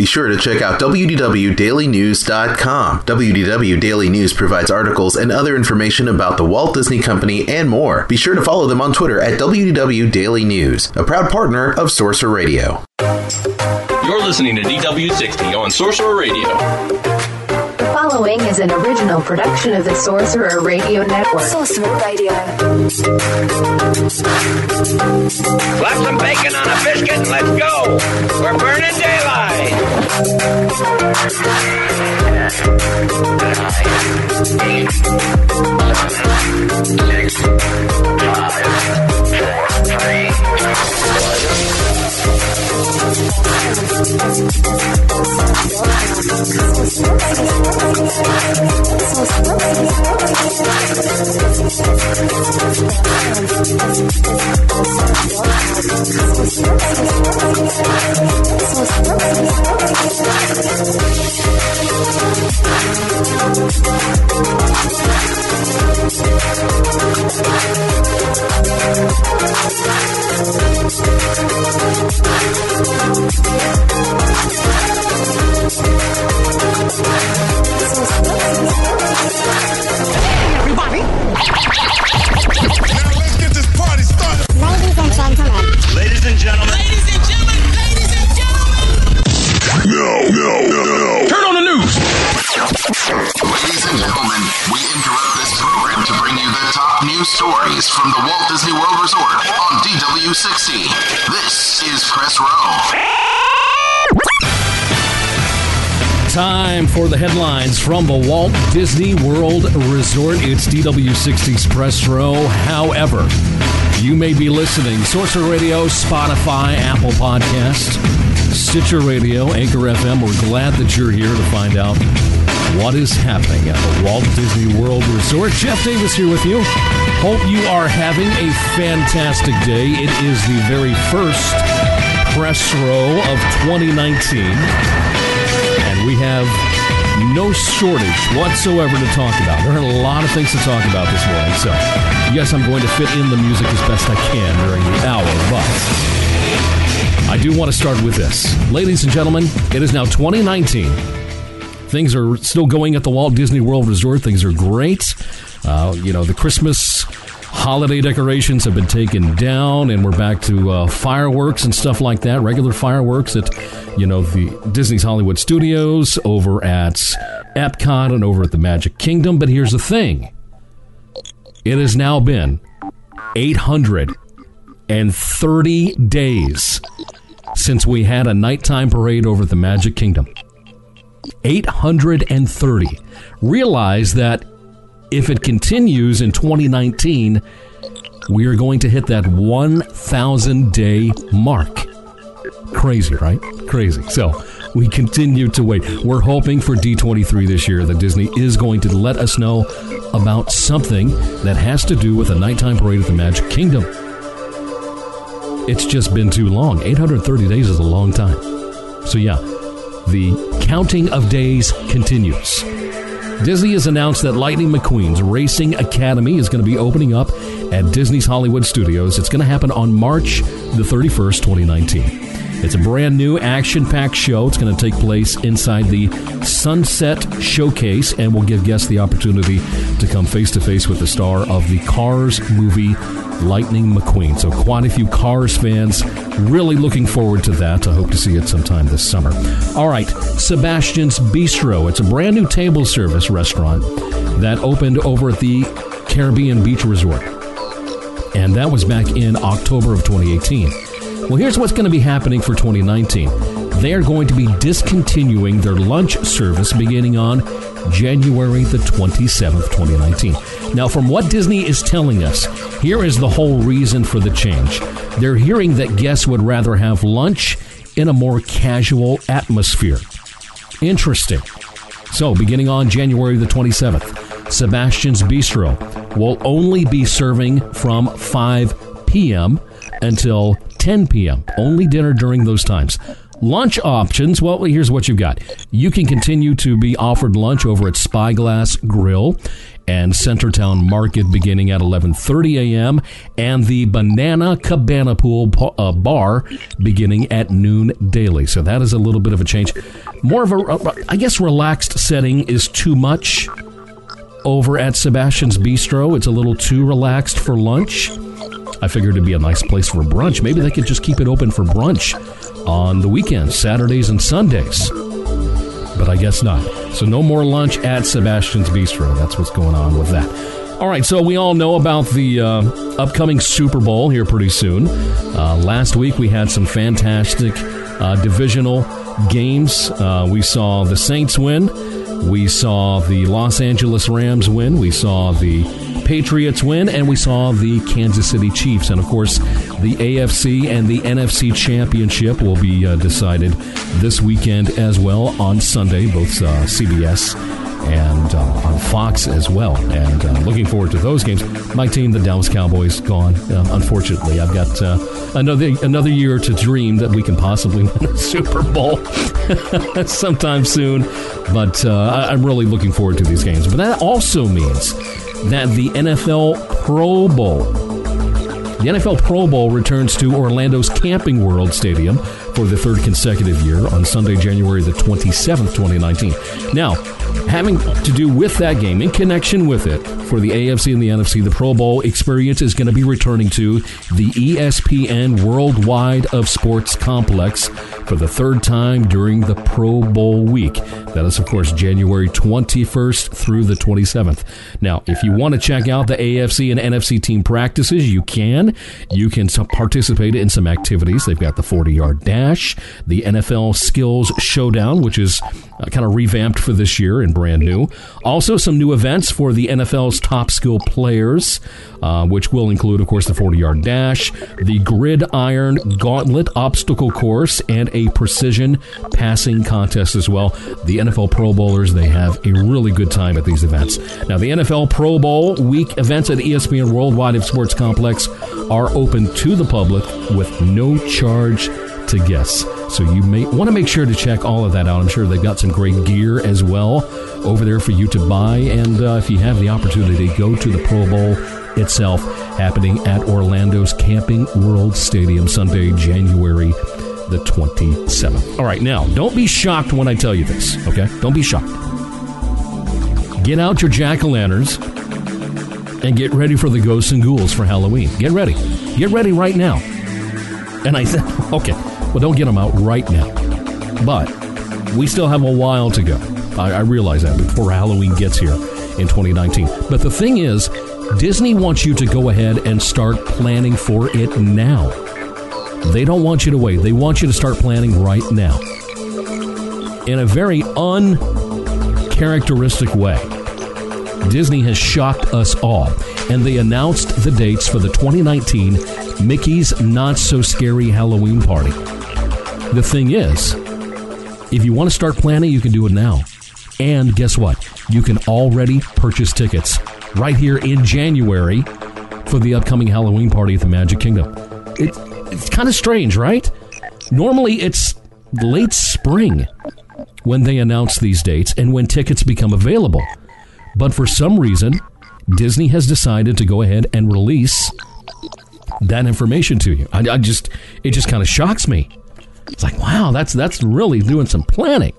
Be sure to check out WDWDailyNews.com. WDW Daily News provides articles and other information about the Walt Disney Company and more. Be sure to follow them on Twitter at WDW Daily News, a proud partner of Sorcerer Radio. You're listening to DW60 on Sorcerer Radio. The following is an original production of the Sorcerer Radio Network. Sorcerer Radio. Slap some bacon on a biscuit and let's go. We're burning daylight. Eight, seven, six, five, four, three, everybody. From the Walt Disney World Resort on DW60. This is Press Row. Time for the headlines from the Walt Disney World Resort. It's DW60's Press Row. However, you may be listening Sorcerer Radio, Spotify, Apple Podcast, Stitcher Radio, Anchor FM. We're glad that you're here to find out what is happening at the Walt Disney World Resort. Jeff Davis here with you. Hope you are having a fantastic day. It is the very first press row of 2019 and we have no shortage whatsoever to talk about. There are a lot of things to talk about this morning. So, yes, I'm going to fit in the music as best I can during the hour, but I do want to start with this. Ladies and gentlemen, it is now 2019. Things are still going at the Walt Disney World Resort. Things are great. Uh, you know, the Christmas holiday decorations have been taken down, and we're back to uh, fireworks and stuff like that. Regular fireworks at, you know, the Disney's Hollywood Studios, over at Epcot, and over at the Magic Kingdom. But here's the thing: it has now been 830 days since we had a nighttime parade over at the Magic Kingdom. 830. Realize that if it continues in 2019, we are going to hit that 1,000 day mark. Crazy, right? Crazy. So we continue to wait. We're hoping for D23 this year that Disney is going to let us know about something that has to do with a nighttime parade at the Magic Kingdom. It's just been too long. 830 days is a long time. So, yeah, the counting of days continues. Disney has announced that Lightning McQueen's Racing Academy is going to be opening up at Disney's Hollywood Studios. It's going to happen on March the 31st, 2019. It's a brand new action packed show. It's going to take place inside the Sunset Showcase and will give guests the opportunity to come face to face with the star of the Cars movie, Lightning McQueen. So, quite a few Cars fans really looking forward to that. I hope to see it sometime this summer. All right, Sebastian's Bistro. It's a brand new table service restaurant that opened over at the Caribbean Beach Resort. And that was back in October of 2018. Well, here's what's going to be happening for 2019. They are going to be discontinuing their lunch service beginning on January the 27th, 2019. Now, from what Disney is telling us, here is the whole reason for the change. They're hearing that guests would rather have lunch in a more casual atmosphere. Interesting. So, beginning on January the 27th, Sebastian's Bistro will only be serving from 5 p.m. until 10 p.m. Only dinner during those times. Lunch options. Well, here's what you've got. You can continue to be offered lunch over at Spyglass Grill and Centertown Market beginning at 11:30 a.m. and the Banana Cabana Pool uh, Bar beginning at noon daily. So that is a little bit of a change. More of a, uh, guess, relaxed setting is too much over at Sebastian's Bistro. It's a little too relaxed for lunch. I figured it'd be a nice place for brunch. Maybe they could just keep it open for brunch on the weekends, Saturdays and Sundays. But I guess not. So no more lunch at Sebastian's Bistro. That's what's going on with that. All right, so we all know about the uh, upcoming Super Bowl here pretty soon. Uh, last week we had some fantastic uh, divisional games. Uh, we saw the Saints win. We saw the Los Angeles Rams win. We saw the Patriots win. And we saw the Kansas City Chiefs. And of course, the AFC and the NFC championship will be uh, decided this weekend as well on Sunday, both uh, CBS and uh, on Fox as well. And uh, looking forward to those games. My team, the Dallas Cowboys, gone. Uh, unfortunately, I've got uh, another another year to dream that we can possibly win a Super Bowl sometime soon. But uh, I- I'm really looking forward to these games. But that also means that the NFL Pro Bowl the NFL Pro Bowl returns to Orlando's Camping World Stadium for the third consecutive year on Sunday, January the 27th, 2019. Now, having to do with that game, in connection with it, for the AFC and the NFC, the Pro Bowl experience is going to be returning to the ESPN Worldwide of Sports Complex for the third time during the Pro Bowl week. That is, of course, January 21st through the 27th. Now, if you want to check out the AFC and NFC team practices, you can. You can participate in some activities. They've got the 40 yard dash, the NFL Skills Showdown, which is uh, kind of revamped for this year and brand new. Also, some new events for the NFL's top skill players, uh, which will include, of course, the 40 yard dash, the Gridiron Gauntlet obstacle course, and a precision passing contest as well. The NFL Pro Bowlers, they have a really good time at these events. Now, the NFL Pro Bowl week events at ESPN Worldwide Sports Complex are open to the public with no charge to guests. So you may want to make sure to check all of that out. I'm sure they've got some great gear as well over there for you to buy. And uh, if you have the opportunity, go to the Pro Bowl itself, happening at Orlando's Camping World Stadium Sunday, January the 27th. All right, now don't be shocked when I tell you this. Okay, don't be shocked. Get out your jack o' lanterns and get ready for the ghosts and ghouls for Halloween. Get ready. Get ready right now. And I said, okay, well, don't get them out right now. But we still have a while to go. I, I realize that before Halloween gets here in 2019. But the thing is, Disney wants you to go ahead and start planning for it now. They don't want you to wait. They want you to start planning right now. In a very uncharacteristic way. Disney has shocked us all, and they announced the dates for the 2019 Mickey's Not So Scary Halloween Party. The thing is, if you want to start planning, you can do it now. And guess what? You can already purchase tickets right here in January for the upcoming Halloween party at the Magic Kingdom. It, it's kind of strange, right? Normally, it's late spring when they announce these dates and when tickets become available. But for some reason, Disney has decided to go ahead and release that information to you. I, I just, it just kind of shocks me. It's like, wow, that's that's really doing some planning.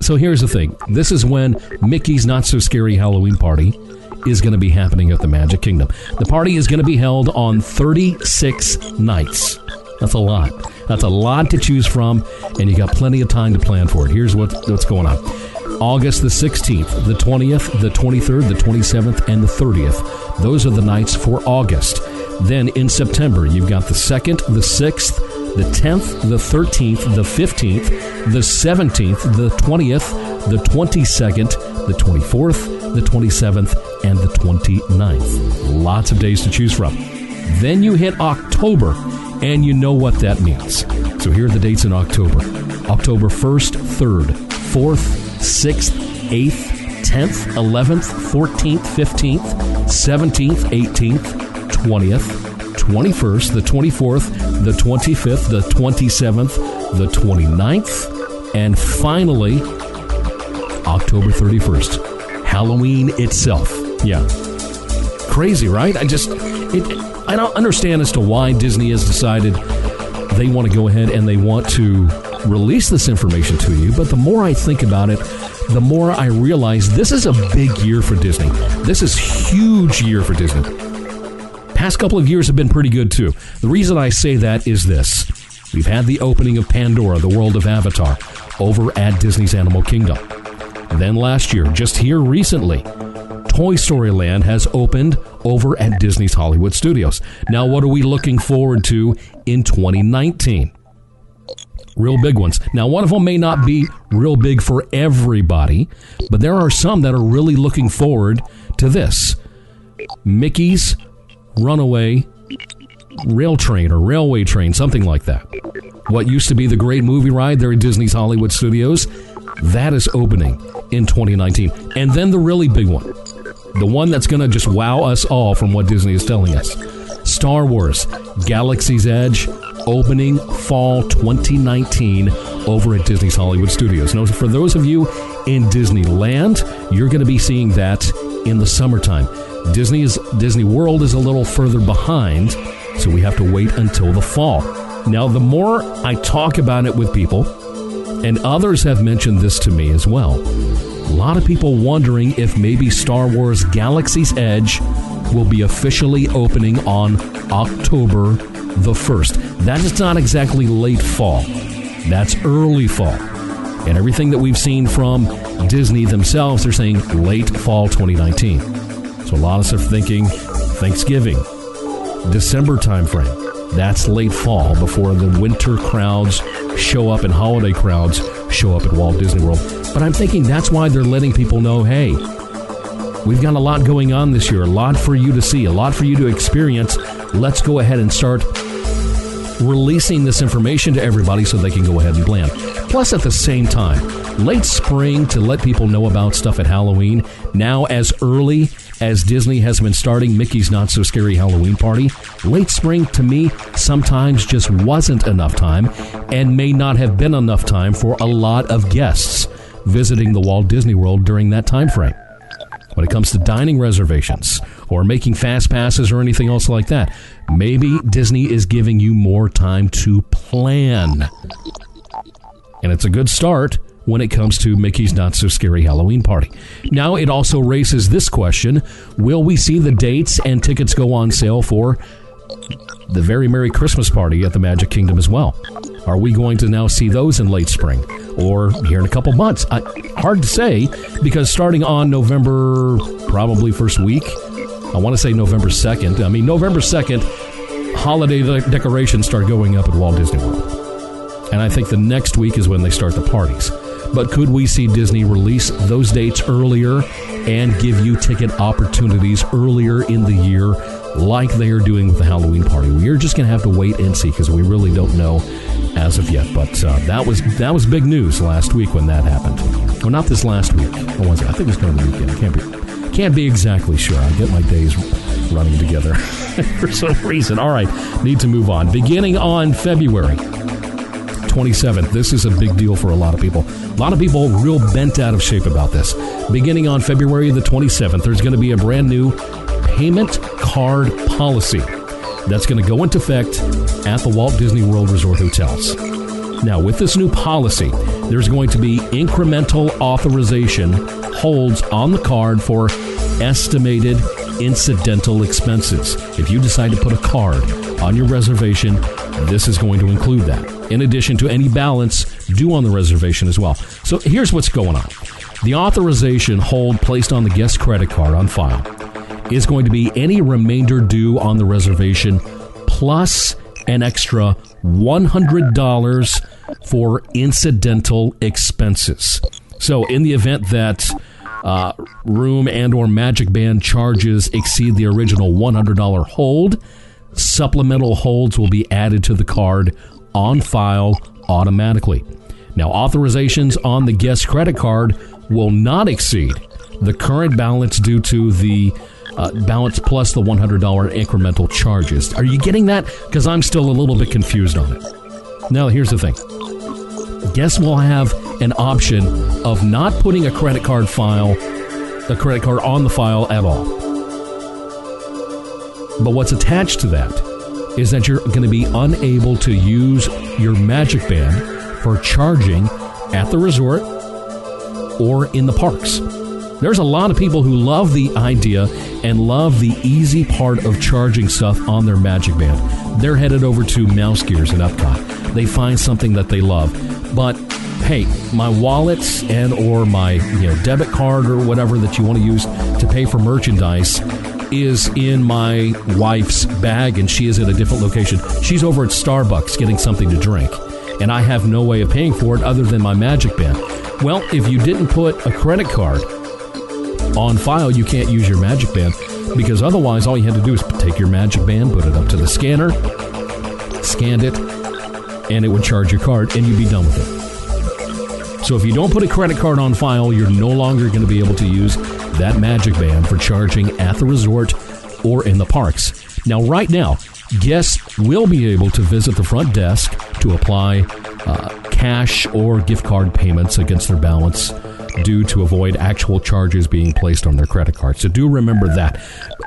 So here's the thing: this is when Mickey's Not So Scary Halloween Party is going to be happening at the Magic Kingdom. The party is going to be held on 36 nights. That's a lot. That's a lot to choose from, and you got plenty of time to plan for it. Here's what, what's going on. August the 16th, the 20th, the 23rd, the 27th, and the 30th. Those are the nights for August. Then in September, you've got the 2nd, the 6th, the 10th, the 13th, the 15th, the 17th, the 20th, the 22nd, the 24th, the 27th, and the 29th. Lots of days to choose from. Then you hit October, and you know what that means. So here are the dates in October October 1st, 3rd, 4th, 6th, 8th, 10th, 11th, 14th, 15th, 17th, 18th, 20th, 21st, the 24th, the 25th, the 27th, the 29th, and finally, October 31st. Halloween itself. Yeah. Crazy, right? I just, it, I don't understand as to why Disney has decided they want to go ahead and they want to release this information to you. But the more I think about it, the more I realize this is a big year for Disney. This is huge year for Disney. Past couple of years have been pretty good too. The reason I say that is this. We've had the opening of Pandora, the world of Avatar, over at Disney's Animal Kingdom. Then last year, just here recently, Toy Story Land has opened over at Disney's Hollywood Studios. Now, what are we looking forward to in 2019? Real big ones. Now, one of them may not be real big for everybody, but there are some that are really looking forward to this Mickey's Runaway Rail Train or Railway Train, something like that. What used to be the great movie ride there at Disney's Hollywood Studios, that is opening in 2019. And then the really big one, the one that's going to just wow us all from what Disney is telling us Star Wars Galaxy's Edge opening fall 2019 over at Disney's Hollywood Studios. Now, for those of you in Disneyland, you're going to be seeing that in the summertime. Disney is Disney World is a little further behind, so we have to wait until the fall. Now, the more I talk about it with people, and others have mentioned this to me as well. A lot of people wondering if maybe Star Wars Galaxy's Edge will be officially opening on October the 1st. That is not exactly late fall, that's early fall. And everything that we've seen from Disney themselves, they're saying late fall 2019. So a lot of us are thinking Thanksgiving, December timeframe. That's late fall before the winter crowds show up and holiday crowds show up at Walt Disney World. But I'm thinking that's why they're letting people know hey, we've got a lot going on this year, a lot for you to see, a lot for you to experience. Let's go ahead and start releasing this information to everybody so they can go ahead and plan. Plus, at the same time, late spring to let people know about stuff at Halloween. Now, as early as Disney has been starting Mickey's Not So Scary Halloween Party, late spring to me sometimes just wasn't enough time and may not have been enough time for a lot of guests visiting the Walt Disney World during that time frame. When it comes to dining reservations or making fast passes or anything else like that, maybe Disney is giving you more time to plan. And it's a good start when it comes to Mickey's Not So Scary Halloween Party. Now, it also raises this question Will we see the dates and tickets go on sale for the Very Merry Christmas Party at the Magic Kingdom as well? Are we going to now see those in late spring or here in a couple months? I, hard to say because starting on November, probably first week, I want to say November 2nd. I mean, November 2nd, holiday de- decorations start going up at Walt Disney World. And I think the next week is when they start the parties. But could we see Disney release those dates earlier and give you ticket opportunities earlier in the year, like they are doing with the Halloween party? We're just going to have to wait and see because we really don't know as of yet. But uh, that was that was big news last week when that happened. Well, not this last week. Or was it? I think it was of the weekend. Can't be can't be exactly sure. I get my days running together for some reason. All right, need to move on. Beginning on February. 27th. This is a big deal for a lot of people. A lot of people real bent out of shape about this. Beginning on February the 27th, there's going to be a brand new payment card policy that's going to go into effect at the Walt Disney World Resort hotels. Now, with this new policy, there's going to be incremental authorization holds on the card for estimated incidental expenses. If you decide to put a card on your reservation, this is going to include that, in addition to any balance due on the reservation as well. So here's what's going on the authorization hold placed on the guest credit card on file is going to be any remainder due on the reservation plus an extra $100 for incidental expenses. So, in the event that uh, room and or magic band charges exceed the original $100 hold, supplemental holds will be added to the card on file automatically. Now, authorizations on the guest credit card will not exceed the current balance due to the uh, balance plus the $100 incremental charges. Are you getting that? Because I'm still a little bit confused on it. Now, here's the thing guess we'll have an option of not putting a credit card file, a credit card on the file at all. But what's attached to that is that you're going to be unable to use your Magic Band for charging at the resort or in the parks. There's a lot of people who love the idea and love the easy part of charging stuff on their Magic Band. They're headed over to Mouse Gears in Epcot. They find something that they love. But hey, my wallets and or my you know debit card or whatever that you want to use to pay for merchandise is in my wife's bag and she is at a different location. She's over at Starbucks getting something to drink and I have no way of paying for it other than my Magic Band. Well, if you didn't put a credit card on file, you can't use your Magic Band because otherwise, all you had to do is take your Magic Band, put it up to the scanner, scanned it, and it would charge your card, and you'd be done with it. So if you don't put a credit card on file, you're no longer going to be able to use that Magic Band for charging at the resort or in the parks. Now, right now, guests will be able to visit the front desk to apply uh, cash or gift card payments against their balance due to avoid actual charges being placed on their credit card. So do remember that.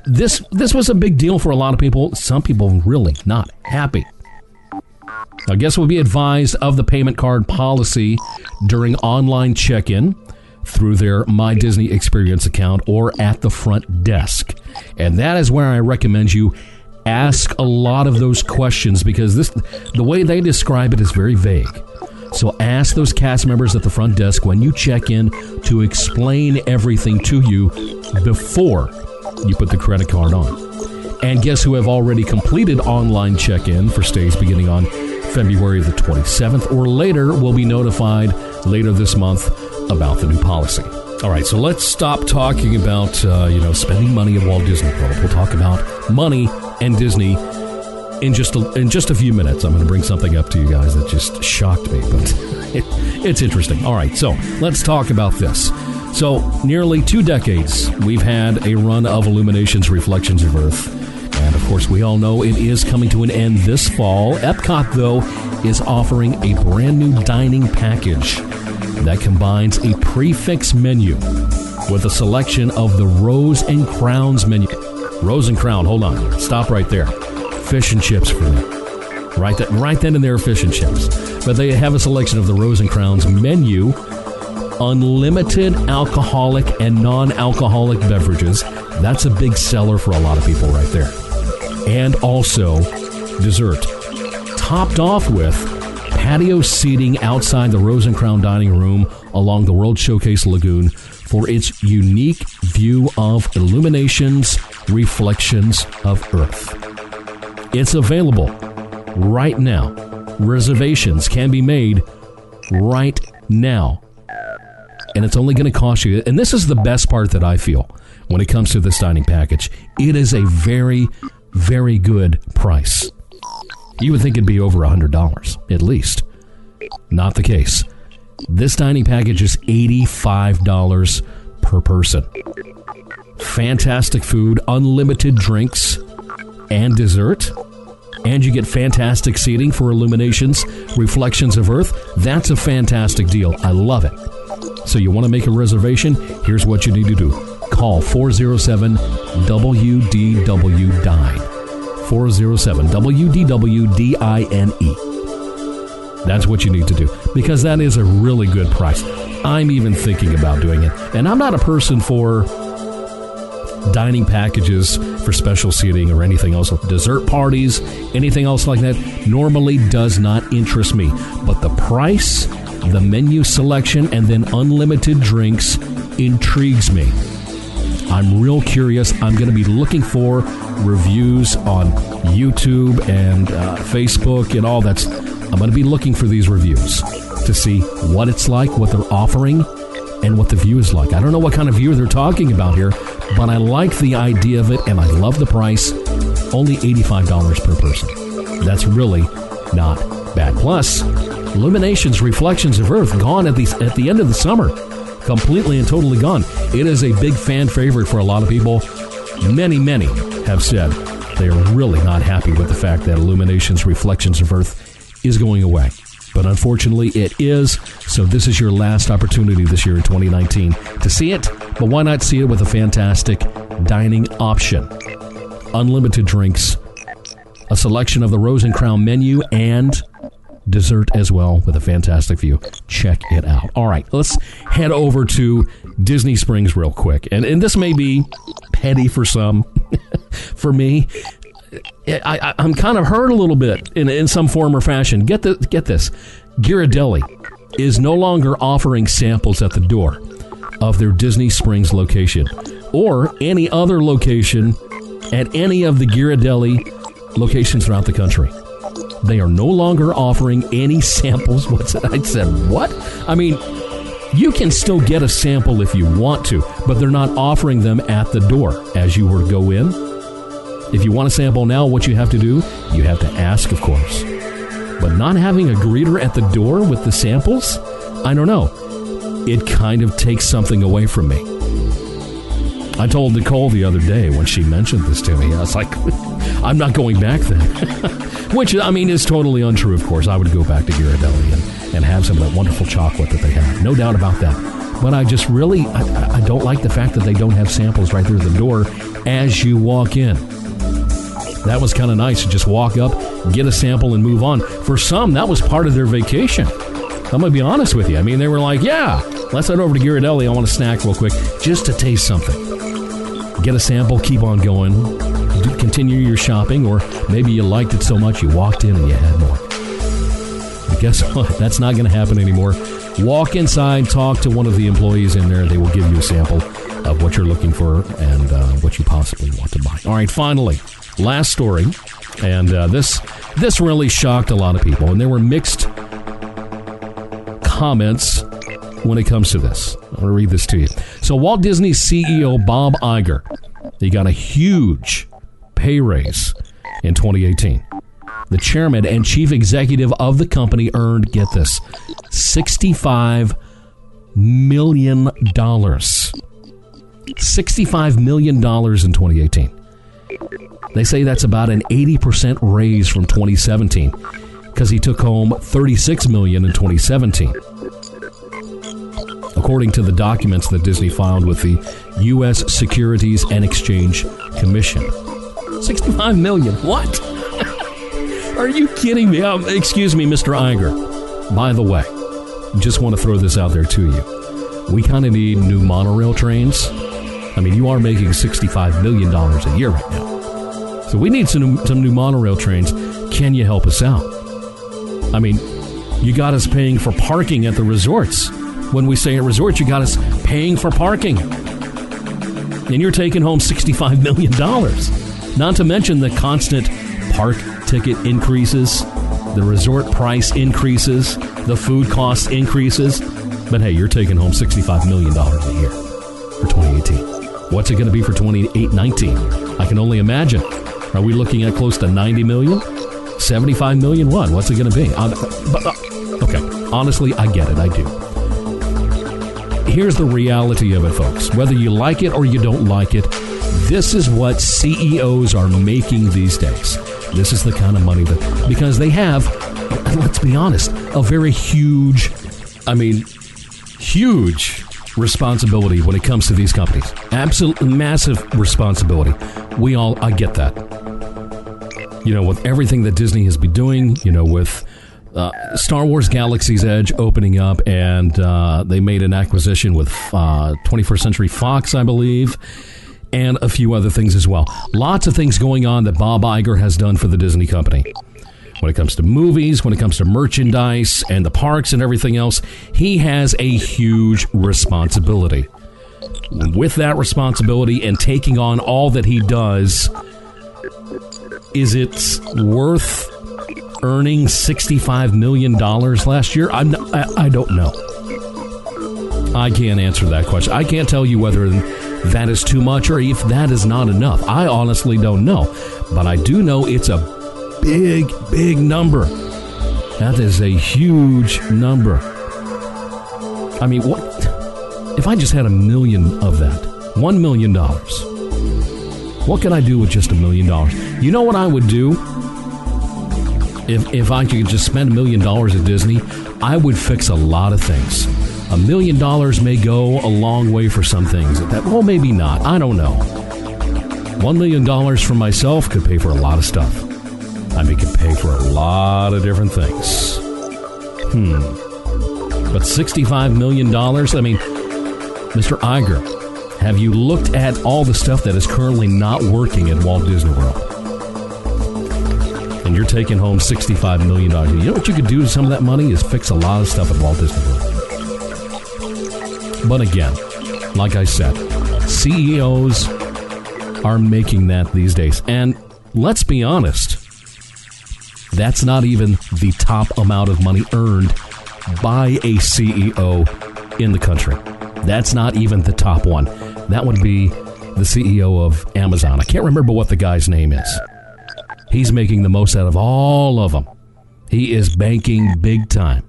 This this was a big deal for a lot of people. Some people really not happy. Now, guests will be advised of the payment card policy during online check-in through their My Disney Experience account or at the front desk. And that is where I recommend you ask a lot of those questions because this the way they describe it is very vague. So ask those cast members at the front desk when you check in to explain everything to you before you put the credit card on. And guests who have already completed online check-in for stays beginning on February the 27th or later will be notified later this month about the new policy. All right, so let's stop talking about uh, you know spending money at Walt Disney World. We'll talk about money and Disney in just a, in just a few minutes. I'm going to bring something up to you guys that just shocked me, but it, it's interesting. All right, so let's talk about this. So, nearly two decades, we've had a run of Illuminations Reflections of Earth. And of course, we all know it is coming to an end this fall. Epcot, though, is offering a brand new dining package that combines a prix fixe menu with a selection of the Rose and Crowns menu. Rose and Crown, hold on, stop right there. Fish and chips for me. Right, that, right then and there, fish and chips. But they have a selection of the Rose and Crowns menu, unlimited alcoholic and non alcoholic beverages. That's a big seller for a lot of people right there. And also dessert. Topped off with patio seating outside the Rose and Crown dining room along the World Showcase Lagoon for its unique view of illuminations, reflections of Earth. It's available right now. Reservations can be made right now. And it's only going to cost you, and this is the best part that I feel when it comes to this dining package. It is a very, very good price. You would think it'd be over $100 at least. Not the case. This dining package is $85 per person. Fantastic food, unlimited drinks, and dessert. And you get fantastic seating for illuminations, reflections of Earth. That's a fantastic deal. I love it. So, you want to make a reservation? Here's what you need to do call 407 WDW Dine. 407 WDW DINE. That's what you need to do because that is a really good price. I'm even thinking about doing it. And I'm not a person for dining packages for special seating or anything else. Dessert parties, anything else like that normally does not interest me. But the price, the menu selection, and then unlimited drinks intrigues me. I'm real curious. I'm going to be looking for reviews on YouTube and uh, Facebook and all that. I'm going to be looking for these reviews to see what it's like, what they're offering, and what the view is like. I don't know what kind of view they're talking about here, but I like the idea of it and I love the price. Only $85 per person. That's really not bad. Plus, Illuminations Reflections of Earth gone at the at the end of the summer. Completely and totally gone. It is a big fan favorite for a lot of people. Many, many have said they are really not happy with the fact that Illuminations Reflections of Earth is going away. but unfortunately it is. So this is your last opportunity this year in 2019 to see it. But why not see it with a fantastic dining option? Unlimited drinks, a selection of the Rose and Crown menu, and dessert as well with a fantastic view. Check it out. All right, let's head over to Disney Springs real quick. And, and this may be petty for some. for me, I, I'm kind of hurt a little bit in, in some form or fashion. Get, the, get this Ghirardelli is no longer offering samples at the door of their Disney Springs location or any other location at any of the Ghirardelli locations throughout the country. They are no longer offering any samples. What's? I said, what? I mean, you can still get a sample if you want to, but they're not offering them at the door as you were to go in. If you want a sample now, what you have to do, you have to ask, of course. But not having a greeter at the door with the samples, I don't know. It kind of takes something away from me. I told Nicole the other day when she mentioned this to me, I was like, I'm not going back then. Which, I mean, is totally untrue, of course. I would go back to Ghirardelli and, and have some of that wonderful chocolate that they have. No doubt about that. But I just really, I, I don't like the fact that they don't have samples right there at the door as you walk in. That was kind of nice to just walk up, get a sample, and move on. For some, that was part of their vacation. I'm going to be honest with you. I mean, they were like, yeah, let's head over to Ghirardelli. I want a snack real quick just to taste something. Get a sample, keep on going, continue your shopping, or maybe you liked it so much you walked in and you had more. But guess what? That's not going to happen anymore. Walk inside, talk to one of the employees in there. They will give you a sample of what you're looking for and uh, what you possibly want to buy. All right, finally, last story, and uh, this this really shocked a lot of people, and there were mixed comments when it comes to this. I'm going to read this to you. So, Walt Disney CEO Bob Iger, he got a huge pay raise in 2018. The chairman and chief executive of the company earned, get this, $65 million. $65 million in 2018. They say that's about an 80% raise from 2017 because he took home 36 million in 2017. According to the documents that Disney filed with the US Securities and Exchange Commission. 65 million. What? Are you kidding me? Um, excuse me, Mr. Iger. By the way, just want to throw this out there to you. We kind of need new monorail trains. I mean, you are making $65 million a year right now. So we need some, some new monorail trains. Can you help us out? I mean, you got us paying for parking at the resorts. When we say at resorts, you got us paying for parking. And you're taking home $65 million. Not to mention the constant park ticket increases, the resort price increases, the food cost increases. But hey, you're taking home $65 million a year for 2018. What's it going to be for 2019? I can only imagine. Are we looking at close to 90 million? 75 million what? What's it going to be? Uh, but, uh, okay, honestly, I get it. I do. Here's the reality of it, folks. Whether you like it or you don't like it, this is what CEOs are making these days. This is the kind of money that, because they have, let's be honest, a very huge, I mean, huge responsibility when it comes to these companies. Absolute massive responsibility. We all, I get that. You know, with everything that Disney has been doing, you know, with uh, Star Wars Galaxy's Edge opening up, and uh, they made an acquisition with uh, 21st Century Fox, I believe, and a few other things as well. Lots of things going on that Bob Iger has done for the Disney company. When it comes to movies, when it comes to merchandise and the parks and everything else, he has a huge responsibility. With that responsibility and taking on all that he does, is it worth earning $65 million last year? I'm not, I, I don't know. I can't answer that question. I can't tell you whether that is too much or if that is not enough. I honestly don't know. But I do know it's a big, big number. That is a huge number. I mean, what if I just had a million of that? One million dollars. What can I do with just a million dollars? You know what I would do? If, if I could just spend a million dollars at Disney, I would fix a lot of things. A million dollars may go a long way for some things. That well, maybe not. I don't know. One million dollars for myself could pay for a lot of stuff. I mean, could pay for a lot of different things. Hmm. But $65 million? I mean, Mr. Iger, have you looked at all the stuff that is currently not working at Walt Disney World? And you're taking home $65 million. You know what you could do with some of that money is fix a lot of stuff at Walt Disney World. But again, like I said, CEOs are making that these days. And let's be honest, that's not even the top amount of money earned by a CEO in the country. That's not even the top one. That would be the CEO of Amazon. I can't remember what the guy's name is. He's making the most out of all of them. He is banking big time.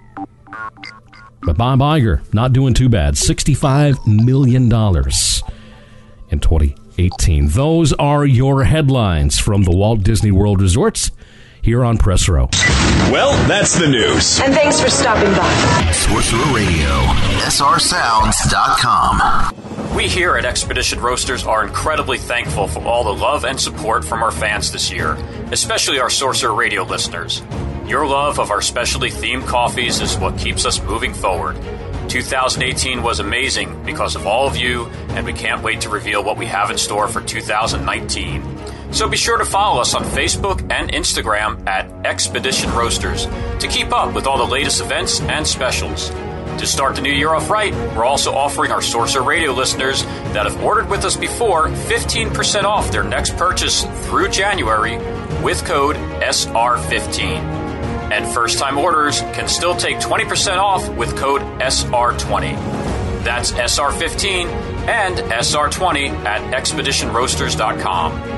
But Bob Iger, not doing too bad. $65 million in 2018. Those are your headlines from the Walt Disney World Resorts here on Press Row. Well, that's the news. And thanks for stopping by. Sorcerer Radio, srsounds.com. We here at Expedition Roasters are incredibly thankful for all the love and support from our fans this year, especially our Sorcerer Radio listeners. Your love of our specialty themed coffees is what keeps us moving forward. 2018 was amazing because of all of you, and we can't wait to reveal what we have in store for 2019. So be sure to follow us on Facebook and Instagram at Expedition Roasters to keep up with all the latest events and specials. To start the new year off right, we're also offering our Sorcerer Radio listeners that have ordered with us before 15% off their next purchase through January with code SR15. And first time orders can still take 20% off with code SR20. That's SR15 and SR20 at expeditionroasters.com.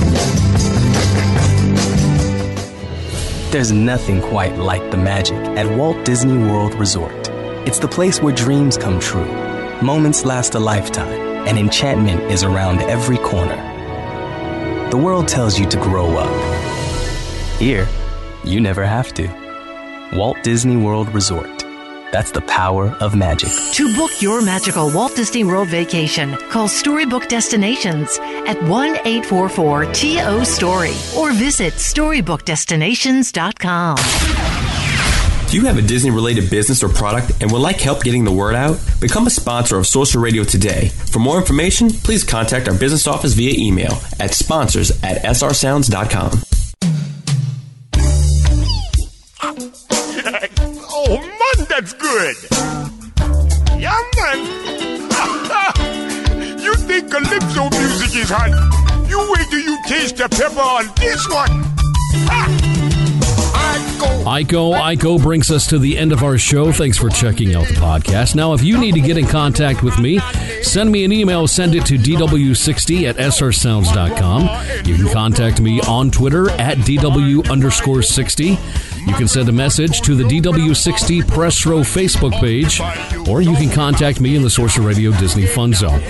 There's nothing quite like the magic at Walt Disney World Resort. It's the place where dreams come true, moments last a lifetime, and enchantment is around every corner. The world tells you to grow up. Here, you never have to. Walt Disney World Resort. That's the power of magic. To book your magical Walt Disney World vacation, call Storybook Destinations at 1 844 TO Story or visit StorybookDestinations.com. Do you have a Disney related business or product and would like help getting the word out? Become a sponsor of Sorcerer Radio today. For more information, please contact our business office via email at sponsors at srsounds.com. that's good. Yeah, man. you think calypso music is hot? You wait till you taste the pepper on this one. Iko, Iko brings us to the end of our show. Thanks for checking out the podcast. Now, if you need to get in contact with me, send me an email. Send it to dw60 at srsounds.com. You can contact me on Twitter at dw underscore 60. You can send a message to the DW60 Press Row Facebook page, or you can contact me in the Sorcerer Radio Disney Fun Zone.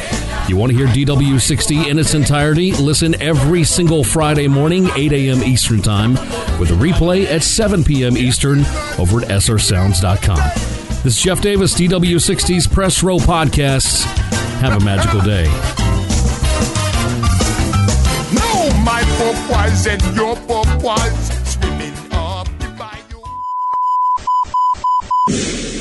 You want to hear DW60 in its entirety? Listen every single Friday morning, 8 a.m. Eastern Time, with a replay at 7 p.m. Eastern over at srsounds.com. This is Jeff Davis, DW60's Press Row Podcasts. Have a magical day. No, my purpose and your purpose.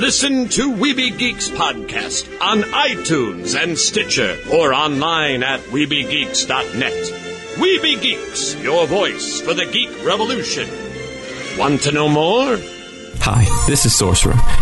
Listen to Weeby Geeks podcast on iTunes and Stitcher or online at WeebyGeeks.net. Weeby Geeks, your voice for the geek revolution. Want to know more? Hi, this is Sorcerer,